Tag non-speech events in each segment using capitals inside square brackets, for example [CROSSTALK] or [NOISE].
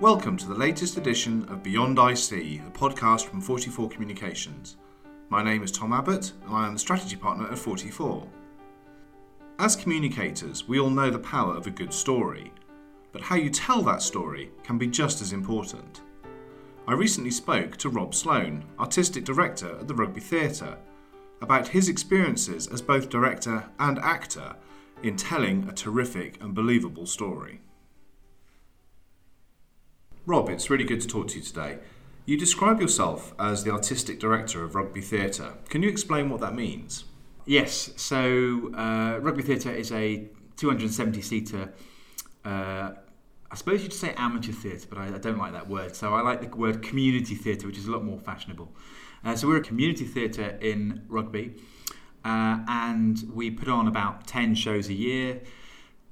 Welcome to the latest edition of Beyond IC, a podcast from 44 Communications. My name is Tom Abbott, and I am the strategy partner at 44. As communicators, we all know the power of a good story, but how you tell that story can be just as important. I recently spoke to Rob Sloan, artistic director at the Rugby Theatre, about his experiences as both director and actor in telling a terrific and believable story. Rob, it's really good to talk to you today. You describe yourself as the artistic director of Rugby Theatre. Can you explain what that means? Yes, so uh, Rugby Theatre is a 270 seater, uh, I suppose you'd say amateur theatre, but I, I, don't like that word. So I like the word community theatre, which is a lot more fashionable. Uh, so we're a community theatre in Rugby, uh, and we put on about 10 shows a year.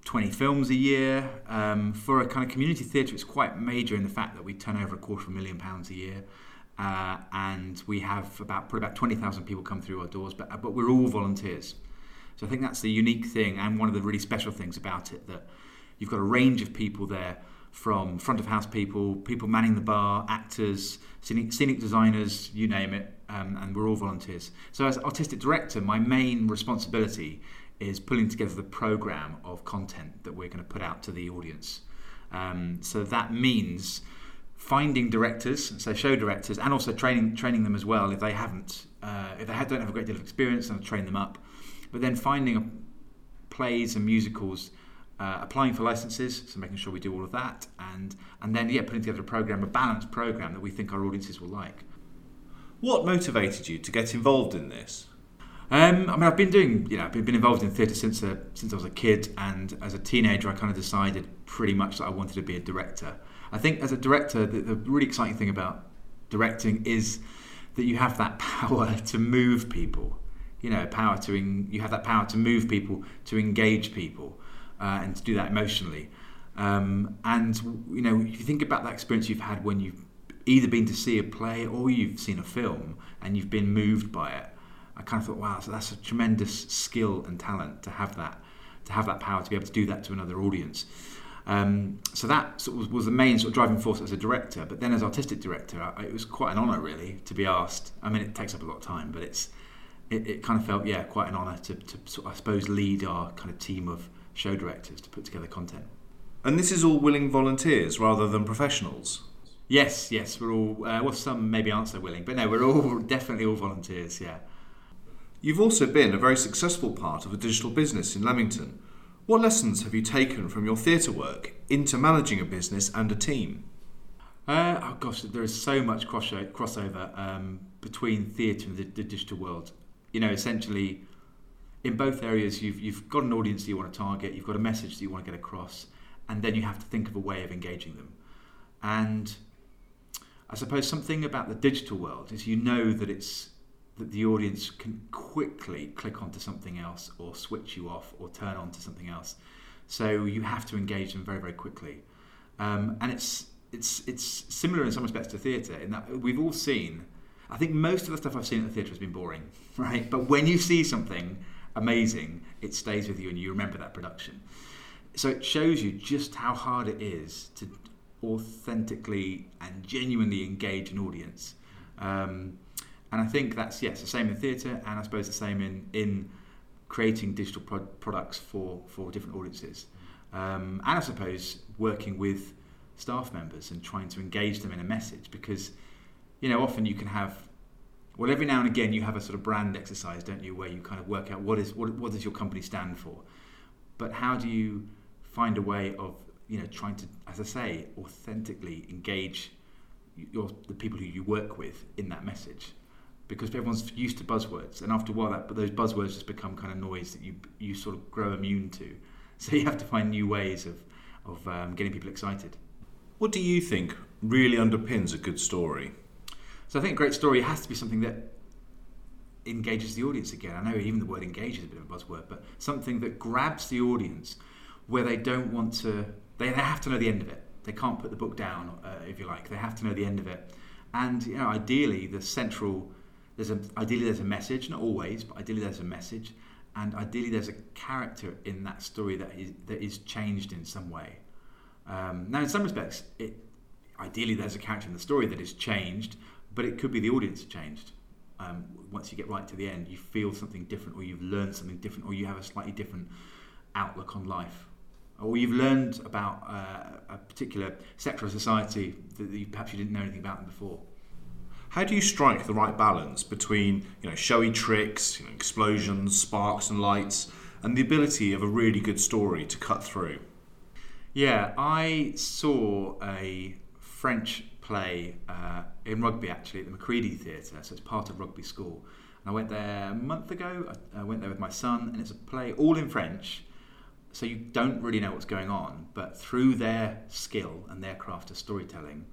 20 films a year. Um, for a kind of community theatre, it's quite major in the fact that we turn over a quarter of a million pounds a year. Uh, and we have about probably about 20,000 people come through our doors, but, but we're all volunteers. So I think that's the unique thing and one of the really special things about it that you've got a range of people there from front of house people, people manning the bar, actors, scenic, scenic designers, you name it, um, and we're all volunteers. So as artistic director, my main responsibility is pulling together the program of content that we're going to put out to the audience. Um, so that means finding directors, so show directors, and also training training them as well if they haven't, uh, if they don't have a great deal of experience, and train them up. But then finding plays and musicals, uh, applying for licenses, so making sure we do all of that, and and then yeah, putting together a program, a balanced program that we think our audiences will like. What motivated you to get involved in this? Um, I mean, I've been doing, you know, I've been involved in theatre since uh, since I was a kid, and as a teenager, I kind of decided pretty much that I wanted to be a director. I think as a director, the, the really exciting thing about directing is that you have that [LAUGHS] power to move people. You know, power to in, you have that power to move people, to engage people, uh, and to do that emotionally. Um, and you know, if you think about that experience you've had when you've either been to see a play or you've seen a film and you've been moved by it I kind of thought, wow, so that's a tremendous skill and talent to have that, to have that power to be able to do that to another audience. Um, so that sort of was, was, the main sort of driving force as a director. But then as artistic director, I, it was quite an honour really to be asked. I mean, it takes up a lot of time, but it's it, it kind of felt yeah quite an honour to, to sort of, I suppose lead our kind of team of show directors to put together content. And this is all willing volunteers rather than professionals. Yes, yes, we're all. Uh, well, some maybe aren't so willing, but no, we're all [LAUGHS] definitely all volunteers. Yeah. You've also been a very successful part of a digital business in Leamington. What lessons have you taken from your theatre work into managing a business and a team? Uh, oh gosh, there is so much crossover um, between theatre and the, the, digital world. You know, essentially, in both areas, you've, you've got an audience that you want to target, you've got a message that you want to get across, and then you have to think of a way of engaging them. And I suppose something about the digital world is you know that it's that the audience can quickly click onto something else or switch you off or turn on to something else. So you have to engage them very, very quickly. Um, and it's, it's, it's similar in some respects to theatre in that we've all seen, I think most of the stuff I've seen at the theatre has been boring, [LAUGHS] right? But when you see something amazing, it stays with you and you remember that production. So it shows you just how hard it is to authentically and genuinely engage an audience. Um, and I think that's yes the same in theatre, and I suppose the same in in creating digital pro- products for for different audiences, um, and I suppose working with staff members and trying to engage them in a message because you know often you can have well every now and again you have a sort of brand exercise don't you where you kind of work out what is what, what does your company stand for? But how do you find a way of you know trying to as i say authentically engage your, the people who you work with in that message because everyone's used to buzzwords, and after a while, that but those buzzwords just become kind of noise that you you sort of grow immune to. [LAUGHS] So you have to find new ways of of um, getting people excited. What do you think really underpins a good story? So I think a great story has to be something that engages the audience again. I know even the word engage is a bit of a buzzword, but something that grabs the audience where they don't want to. They, they have to know the end of it. They can't put the book down, uh, if you like. They have to know the end of it. And you know, ideally, the central there's a, ideally there's a message, not always, but ideally there's a message, and ideally there's a character in that story that is that is changed in some way. Um, now, in some respects, it ideally, there's a character in the story that is changed, but it could be the audience changed. Um, once you get right to the end, you feel something different, or you've learned something different, or you have a slightly different outlook on life, or you've learned about uh, a particular sector of society that you, perhaps you didn't know anything about them before. How do you strike the right balance between you know showy tricks, you know, explosions, sparks, and lights, and the ability of a really good story to cut through? Yeah, I saw a French play uh, in rugby actually at the Macready Theatre, so it's part of rugby school. And I went there a month ago. I, I went there with my son, and it's a play all in French. So you don't really know what's going on, but through their skill and their craft of storytelling,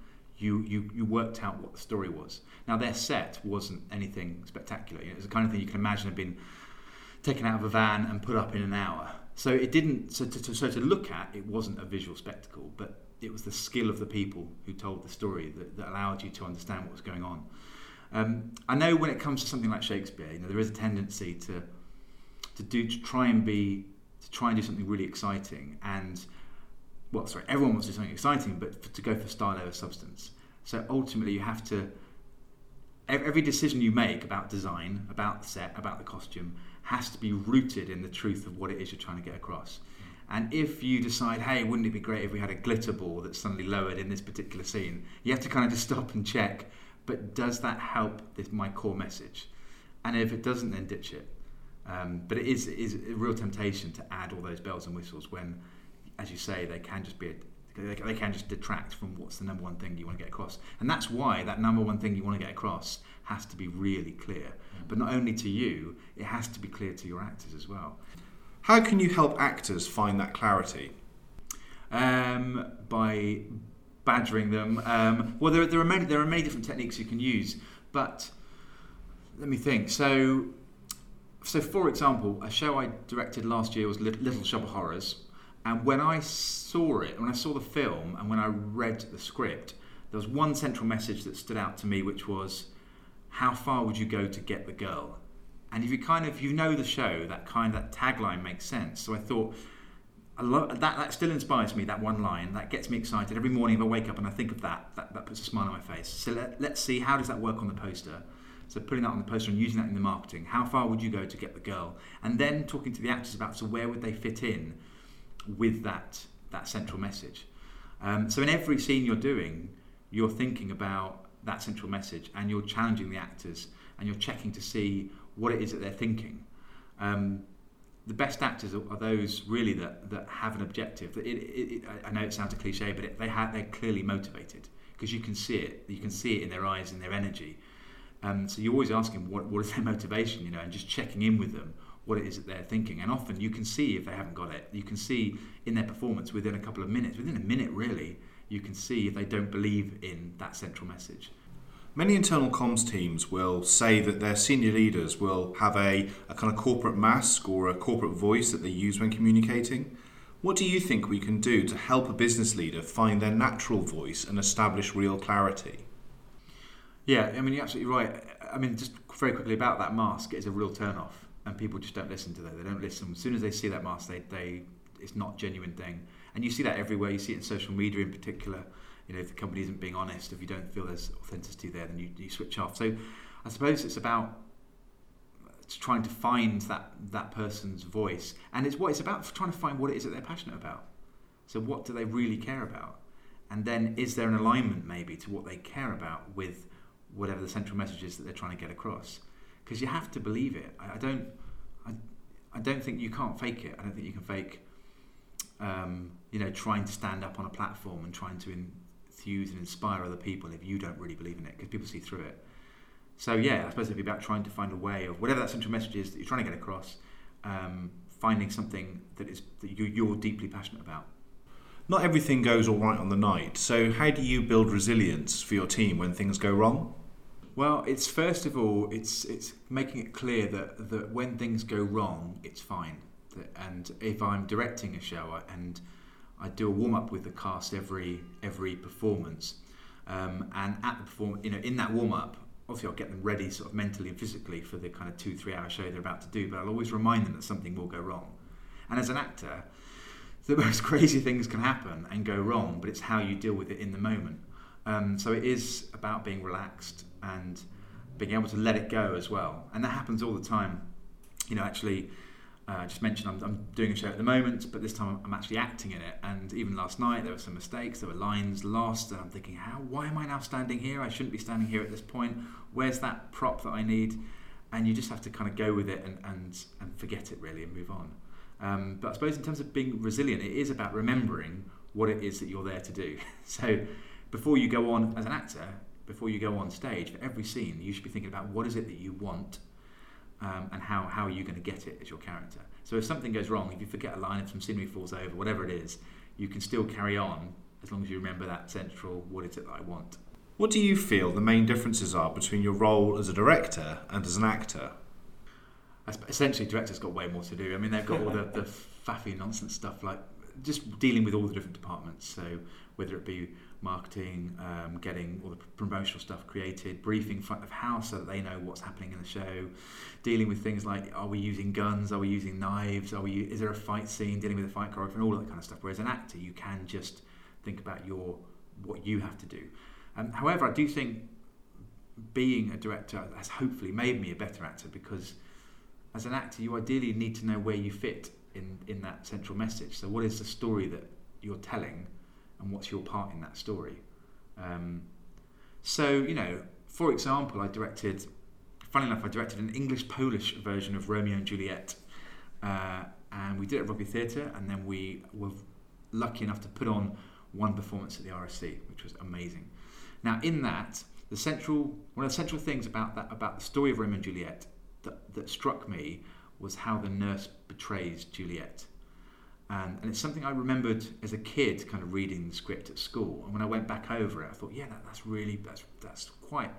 you, you, you worked out what the story was. Now, their set wasn't anything spectacular. You know, it was the kind of thing you can imagine had been taken out of a van and put up in an hour. So it didn't. So to, to, so to look at, it wasn't a visual spectacle, but it was the skill of the people who told the story that, that allowed you to understand what was going on. Um, I know when it comes to something like Shakespeare, you know, there is a tendency to to do to try and be to try and do something really exciting and well, sorry, everyone wants to do something exciting, but to go for style over substance. So ultimately, you have to every decision you make about design, about the set, about the costume has to be rooted in the truth of what it is you're trying to get across. And if you decide, hey, wouldn't it be great if we had a glitter ball that's suddenly lowered in this particular scene, you have to kind of just [LAUGHS] stop and check. But does that help this, my core message? And if it doesn't, then ditch it. Um, but it is, it is a real temptation to add all those bells and whistles when, as you say, they can just be a, they can just detract from what's the number one thing you want to get across. And that's why that number one thing you want to get across has to be really clear. But not only to you, it has to be clear to your actors as well. How can you help actors find that clarity? Um, by badgering them. Um, well, there, there, are many, there are many different techniques you can use, but let me think. So, so for example, a show I directed last year was Little Shop of Horrors, and when I saw it, when I saw the film, and when I read the script, there was one central message that stood out to me, which was, "How far would you go to get the girl?" And if you kind of you know the show, that kind that tagline makes sense. So I thought, I love, that that still inspires me. That one line that gets me excited every morning. If I wake up and I think of that, that, that puts a smile on my face. So let, let's see how does that work on the poster. So putting that on the poster and using that in the marketing. How far would you go to get the girl? And then talking to the actors about so where would they fit in with that that central message. Um, so in every scene you're doing, you're thinking about that central message and you're challenging the actors and you're checking to see what it is that they're thinking. Um, the best actors are, those really that, that have an objective. It, it, it, I know it sounds a cliche, but it, they have, they're clearly motivated because you can see it. You can see it in their eyes and their energy. Um, so you're always asking what, what is their [LAUGHS] motivation, you know, and just checking in with them what it is that they're thinking. And often you can see if they haven't got it. You can see in their performance within a couple of minutes, within a minute really, you can see if they don't believe in that central message. Many internal comms teams will say that their senior leaders will have a, a kind of corporate mask or a corporate voice that they use when communicating. What do you think we can do to help a business leader find their natural voice and establish real clarity? Yeah, I mean, you're absolutely right. I mean, just very quickly about that mask, it's a real turn off, and people just don't listen to that. They don't listen. As soon as they see that mask, they, they it's not a genuine thing. And you see that everywhere. You see it in social media in particular you know, if the company isn't being honest, if you don't feel there's authenticity there, then you, you switch off. So I suppose it's about trying to find that that person's voice, and it's what it's about trying to find what it is that they're passionate about. So what do they really care about, and then is there an alignment maybe to what they care about with whatever the central message is that they're trying to get across? Because you have to believe it. I, I don't. I, I don't think you can't fake it. I don't think you can fake. Um, you know, trying to stand up on a platform and trying to enthuse and inspire other people if you don't really believe in it because people see through it. So yeah, I suppose it'd be about trying to find a way of whatever that central message is that you're trying to get across, um, finding something that is that you, you're deeply passionate about. Not everything goes all right on the night. So how do you build resilience for your team when things go wrong? Well, it's first of all, it's it's making it clear that that when things go wrong, it's fine. And if I'm directing a show and I do a warm up with the cast every every performance, um, and at the perform, you know, in that warm up, obviously I'll get them ready sort of mentally and physically for the kind of two three hour show they're about to do. But I'll always remind them that something will go wrong. And as an actor, [LAUGHS] the most crazy things can happen and go wrong, but it's how you deal with it in the moment. Um, so it is about being relaxed and being able to let it go as well. And that happens all the time. You know, actually, uh, I just mentioned I'm, I'm, doing a show at the moment, but this time I'm actually acting in it. And even last night, there were some mistakes, there were lines lost, and I'm thinking, how? Why am I now standing here? I shouldn't be standing here at this point. Where's that prop that I need? And you just have to kind of go with it and, and, and forget it really and move on. Um, but I suppose in terms of being resilient, it is about remembering what it is that you're there to do. [LAUGHS] so before you go on as an actor, before you go on stage, for every scene, you should be thinking about what is it that you want um, and how, how are you going to get it as your character. So if something goes wrong, if you forget a line, if some scenery falls over, whatever it is, you can still carry on as long as you remember that central what is it that I want. What do you feel the main differences are between your role as a director and as an actor? Essentially, directors got way more to do. I mean, they've got all the, [LAUGHS] the faffy nonsense stuff like just dealing with all the different departments. So whether it be marketing, um, getting all the promotional stuff created, briefing front of house so that they know what's happening in the show, dealing with things like are we using guns, are we using knives, are we is there a fight scene, dealing with the fight choreography and all that kind of stuff. Whereas an actor, you can just think about your what you have to do. Um, however, I do think being a director has hopefully made me a better actor because as an actor, you ideally need to know where you fit in, in that central message. So, what is the story that you're telling, and what's your part in that story? Um, so, you know, for example, I directed, funny enough, I directed an English Polish version of Romeo and Juliet. Uh, and we did it at Rugby Theatre, and then we were lucky enough to put on one performance at the RSC, which was amazing. Now, in that, the central one of the central things about that about the story of Romeo and Juliet that, that struck me was how the nurse betrays Juliet. And, and it's something I remembered as a kid kind of reading the script at school. And when I went back over it, I thought, yeah, that, that's really, that's, that's quite,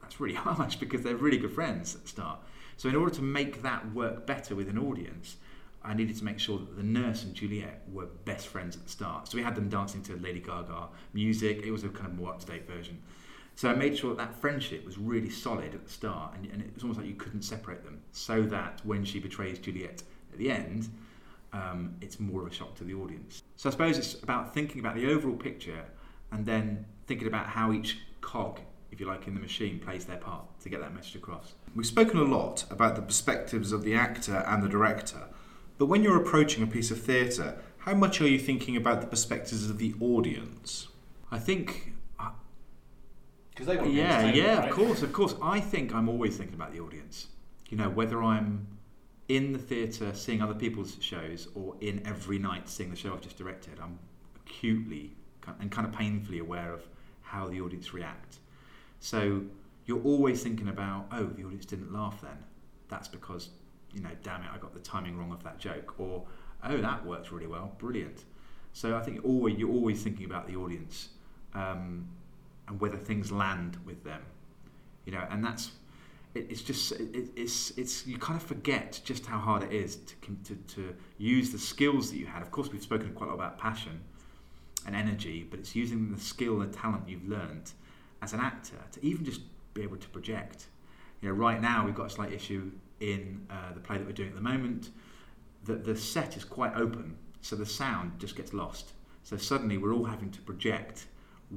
that's really [LAUGHS] harsh because they're really good friends at the start. So in order to make that work better with an audience, I needed to make sure that the nurse and Juliet were best friends at the start. So we had them dancing to Lady Gaga music. It was a kind of more up to date version. So I made sure that, that friendship was really solid at the start, and, and, it was almost like you couldn't separate them, so that when she betrays Juliet at the end, um, it's more of a shock to the audience. So I suppose it's about thinking about the overall picture, and then thinking about how each cog, if you like, in the machine plays their part to get that message across. We've spoken a lot about the perspectives of the actor and the director, but when you're approaching a piece of theatre, how much are you thinking about the perspectives of the audience? I think because they want yeah, yeah, right? of course, of course. I think I'm always thinking about the audience. You know, whether I'm in the theatre seeing other people's shows or in every night seeing the show I've just directed, I'm acutely and kind of painfully aware of how the audience react. So you're always thinking about, oh, the audience didn't laugh then. That's because, you know, damn it, I got the timing wrong of that joke. Or, oh, that worked really well, brilliant. So I think you're always, you're always thinking about the audience. Um, and whether things land with them. You know, and that's it's just it, it's it's you kind of forget just how hard it is to, to to use the skills that you had. Of course, we've spoken quite a lot about passion and energy, but it's using the skill and talent you've learned as an actor to even just be able to project. You know, right now we've got a slight issue in uh, the play that we're doing at the moment that the set is quite open, so the sound just gets lost. So suddenly we're all having to project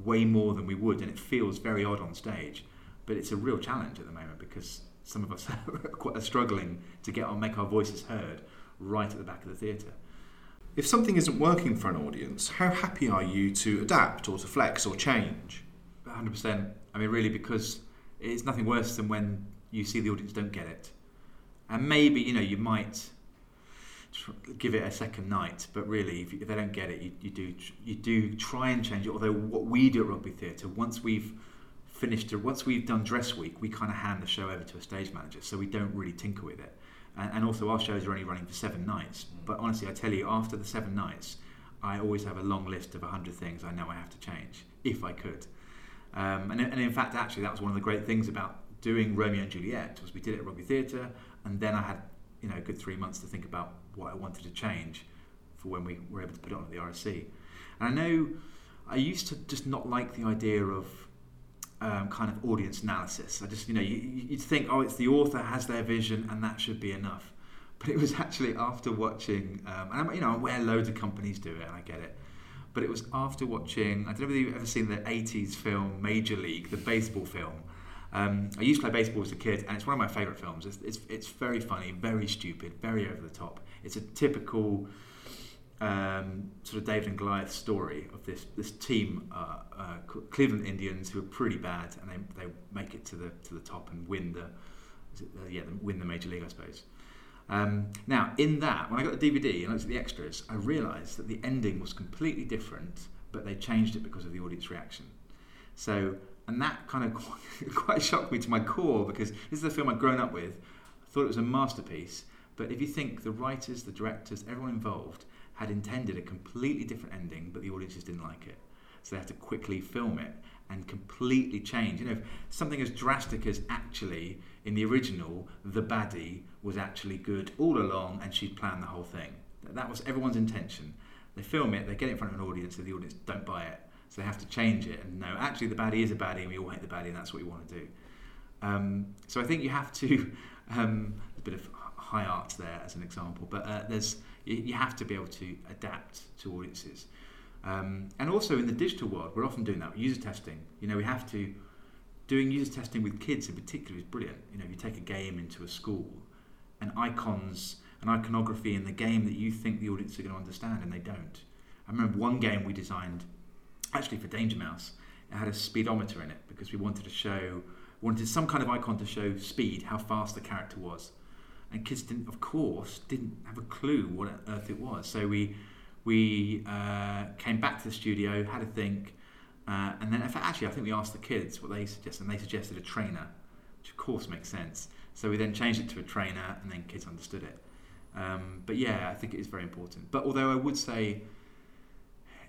way more than we would, and it feels very odd on stage. But it's a real challenge at the moment because some of us [LAUGHS] are struggling to get on, make our voices heard right at the back of the theatre. If something isn't working for an audience, how happy are you to adapt or to flex or change? 100%. I mean, really, because it's nothing worse than when you see the audience don't get it. And maybe, you know, you might give it a second night. But really, if, if they don't get it, you, you do you do try and change it. Although what we do at Rugby Theatre, once we've finished, once we've done dress week, we kind of hand the show over to a stage manager, so we don't really tinker with it. And, and also, our shows are only running for seven nights. Mm. But honestly, I tell you, after the seven nights, I always have a long list of 100 things I know I have to change, if I could. Um, and, and, in fact, actually, that was one of the great things about doing Romeo and Juliet was we did it at Rugby Theatre, and then I had you know a good three months to think about what I wanted to change for when we were able to put it on at the RSC. And I know I used to just not like the idea of um, kind of audience analysis. I just, you know, you, you'd think, oh, it's the author has their vision and that should be enough. [LAUGHS] But it was actually after watching, um, and I'm, you know, I'm aware loads of companies do it and I get it. but it was after watching. I don't know if you've ever seen the '80s film Major League, the baseball film. Um, I used to play baseball as a kid, and it's one of my favourite films. It's, it's, it's very funny, very stupid, very over the top. It's a typical um, sort of David and Goliath story of this this team, uh, uh, Cleveland Indians, who are pretty bad, and they, they make it to the to the top and win the, uh, yeah win the major league, I suppose. Um, now, in that, when I got the DVD and looked at the extras, I realised that the ending was completely different, but they changed it because of the audience reaction. So, and that kind of [LAUGHS] quite shocked me to my core because this is the film I'd grown up with. I thought it was a masterpiece, but if you think the writers, the directors, everyone involved had intended a completely different ending, but the audiences didn't like it. So they had to quickly film it and completely change. You know, something as drastic as actually in the original, the baddie was actually good all along and she'd planned the whole thing. That was everyone's intention. They film it, they get it in front of an audience, and the audience don't buy it. So they have to change it and no, actually the baddie is a baddie and we all hate the baddie and that's what we want to do. Um, so I think you have to, [LAUGHS] um, a bit of high art there as an example, but uh, there's you, have to be able to adapt to audiences. Um, and also in the digital world, we're often doing that user testing. You know, we have to doing user testing with kids in particular is brilliant. You know, if you take a game into a school, and icons and iconography in the game that you think the audience are going to understand, and they don't. I remember one game we designed, actually for Danger Mouse. It had a speedometer in it because we wanted to show, wanted some kind of icon to show speed, how fast the character was, and kids didn't, of course, didn't have a clue what on earth it was. So we we uh, came back to the studio, had a think, uh, and then actually I think we asked the kids what they suggested, and they suggested a trainer, which of course makes sense. So we then changed it to a trainer, and then kids understood it. Um, but yeah, I think it is very important. But although I would say,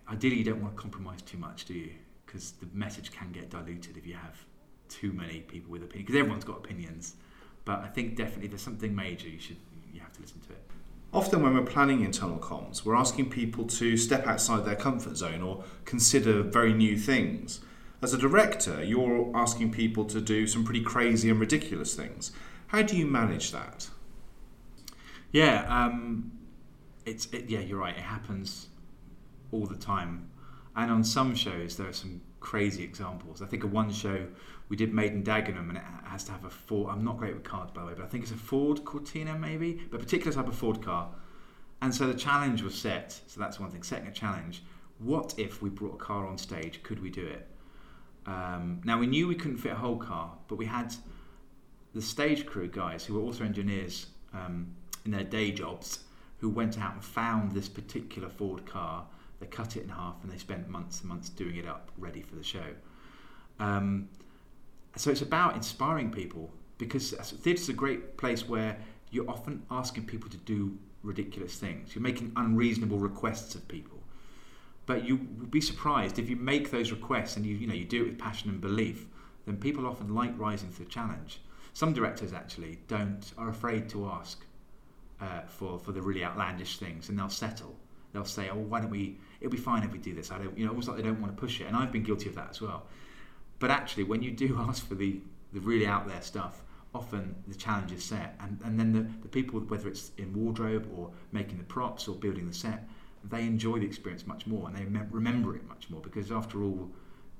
ideally, you don't want to compromise too much, do you? Because the message can get diluted if you have too many people with opinions. Because everyone's got opinions. But I think definitely there's something major you should you have to listen to it. Often, when we're planning internal comms, we're asking people to step outside their comfort zone or consider very new things. As a director, you're asking people to do some pretty crazy and ridiculous things. How do you manage that? Yeah, um, it's it, yeah, you're right. It happens all the time, and on some shows there are some crazy examples. I think of one show we did Made in Dagenham, and it has to have a Ford. I'm not great with cars, by the way, but I think it's a Ford Cortina, maybe, but a particular type of Ford car. And so the challenge was set. So that's one thing, setting a challenge. What if we brought a car on stage? Could we do it? Um, now we knew we couldn't fit a whole car, but we had the stage crew guys who were also engineers um, in their day jobs who went out and found this particular Ford car. They cut it in half and they spent months and months doing it up, ready for the show. Um, so it's about inspiring people because theatre is a great place where you're often asking people to do ridiculous things. You're making unreasonable requests of people. But you would be surprised if you make those requests and you, you know you do it with passion and belief, then people often like rising to the challenge. Some directors actually don't are afraid to ask uh, for for the really outlandish things, and they'll settle. They'll say, "Oh, why don't we? It'll be fine if we do this." I don't, you know, almost like they don't want to push it. And I've been guilty of that as well. But actually, when you do [LAUGHS] ask for the, the really out there stuff, often the challenge is set. And, and then the, the people, whether it's in wardrobe or making the props or building the set, they enjoy the experience much more and they remember it much more because after all,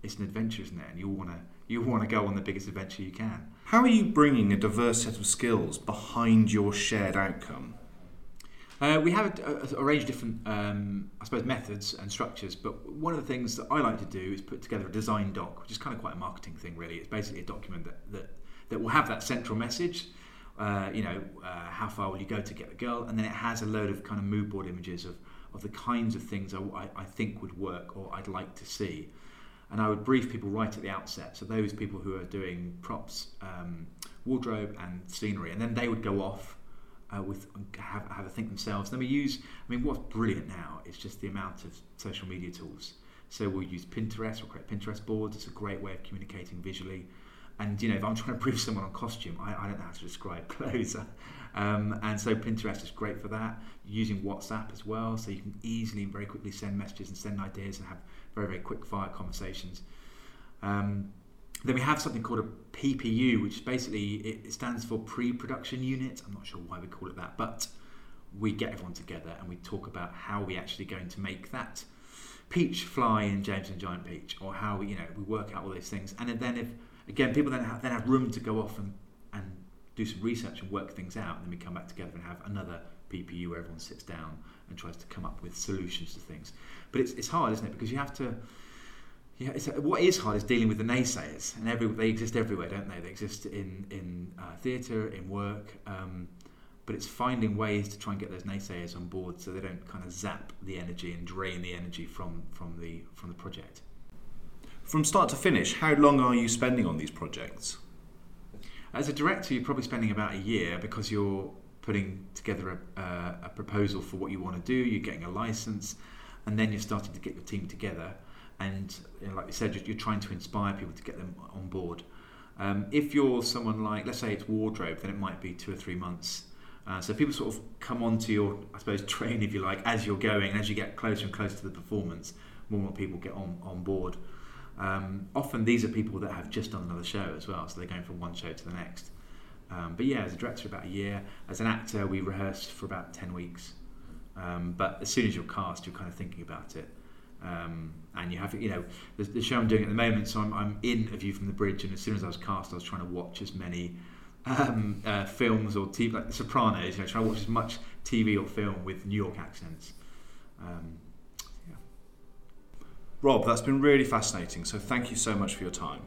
it's an adventure, isn't it? And you want to you want to go on the biggest adventure you can. How are you bringing a diverse set of skills behind your shared outcome? Uh, we have a, a, a, range of different, um, I suppose, methods and structures, but one of the things that I like to do is put together a design doc, which is kind of quite a marketing thing, really. It's basically a document that, that, that will have that central message. Uh, you know, uh, how far will you go to get the girl? And then it has a load of kind of mood board images of, of the kinds of things I, I think would work or I'd like to see. And I would brief people right at the outset. So those people who are doing props, um, wardrobe, and scenery, and then they would go off uh, with have, have a think themselves. Then we use, I mean, what's brilliant now is just the amount of social media tools. So we'll use Pinterest, we'll create Pinterest boards. It's a great way of communicating visually. And you know, if I'm trying to brief [LAUGHS] someone on costume, I, I don't know how to describe [LAUGHS] clothes. Um, and so Pinterest is great for that. Using WhatsApp as well, so you can easily and very quickly send messages and send ideas and have very very quick fire conversations. Um, then we have something called a PPU, which basically it stands for pre-production unit. I'm not sure why we call it that, but we get everyone together and we talk about how we actually going to make that peach fly in James and Giant Peach, or how we, you know, we work out all those things. And then if, again, people then have, then have room to go off and, and do some research and work things out, and then we come back together and have another PPU where everyone sits down and tries to come up with solutions to things. But it's, it's hard, isn't it? Because you have to, yeah, it's, what is hard is dealing with the naysayers, and every, they exist everywhere, don't they? They exist in in uh, theatre, in work, um, but it's finding ways to try and get those naysayers on board so they don't kind of zap the energy and drain the energy from from the from the project. From start to finish, how long are you spending on these projects? As a director, you're probably spending about a year because you're putting together a, uh, a proposal for what you want to do, you're getting a license, and then you're starting to get your team together. And you know, like you said, you're, you're, trying to inspire people to get them on board. Um, if you're someone like, let's say it's wardrobe, then it might be two or three months. Uh, so people sort of come onto your, I suppose, [LAUGHS] train, if you like, as you're going, and as you get closer and closer to the performance, more and more people get on, on board. Um, often these are people that have just done another show as well, so they're going from one show to the next. Um, but yeah, as a director, about a year. As an actor, we rehearsed for about 10 weeks. Um, but as soon as you're cast, you're kind of thinking about it. Um, and you have, you know, the, the, show I'm doing at the moment, so I'm, I'm in A View from the Bridge, and as soon as I was cast, I was trying to watch as many um, uh, films or TV, like The Sopranos, you know, trying to watch as much TV or film with New York accents. Um, yeah. Rob, that's been really fascinating, so thank you so much for your time.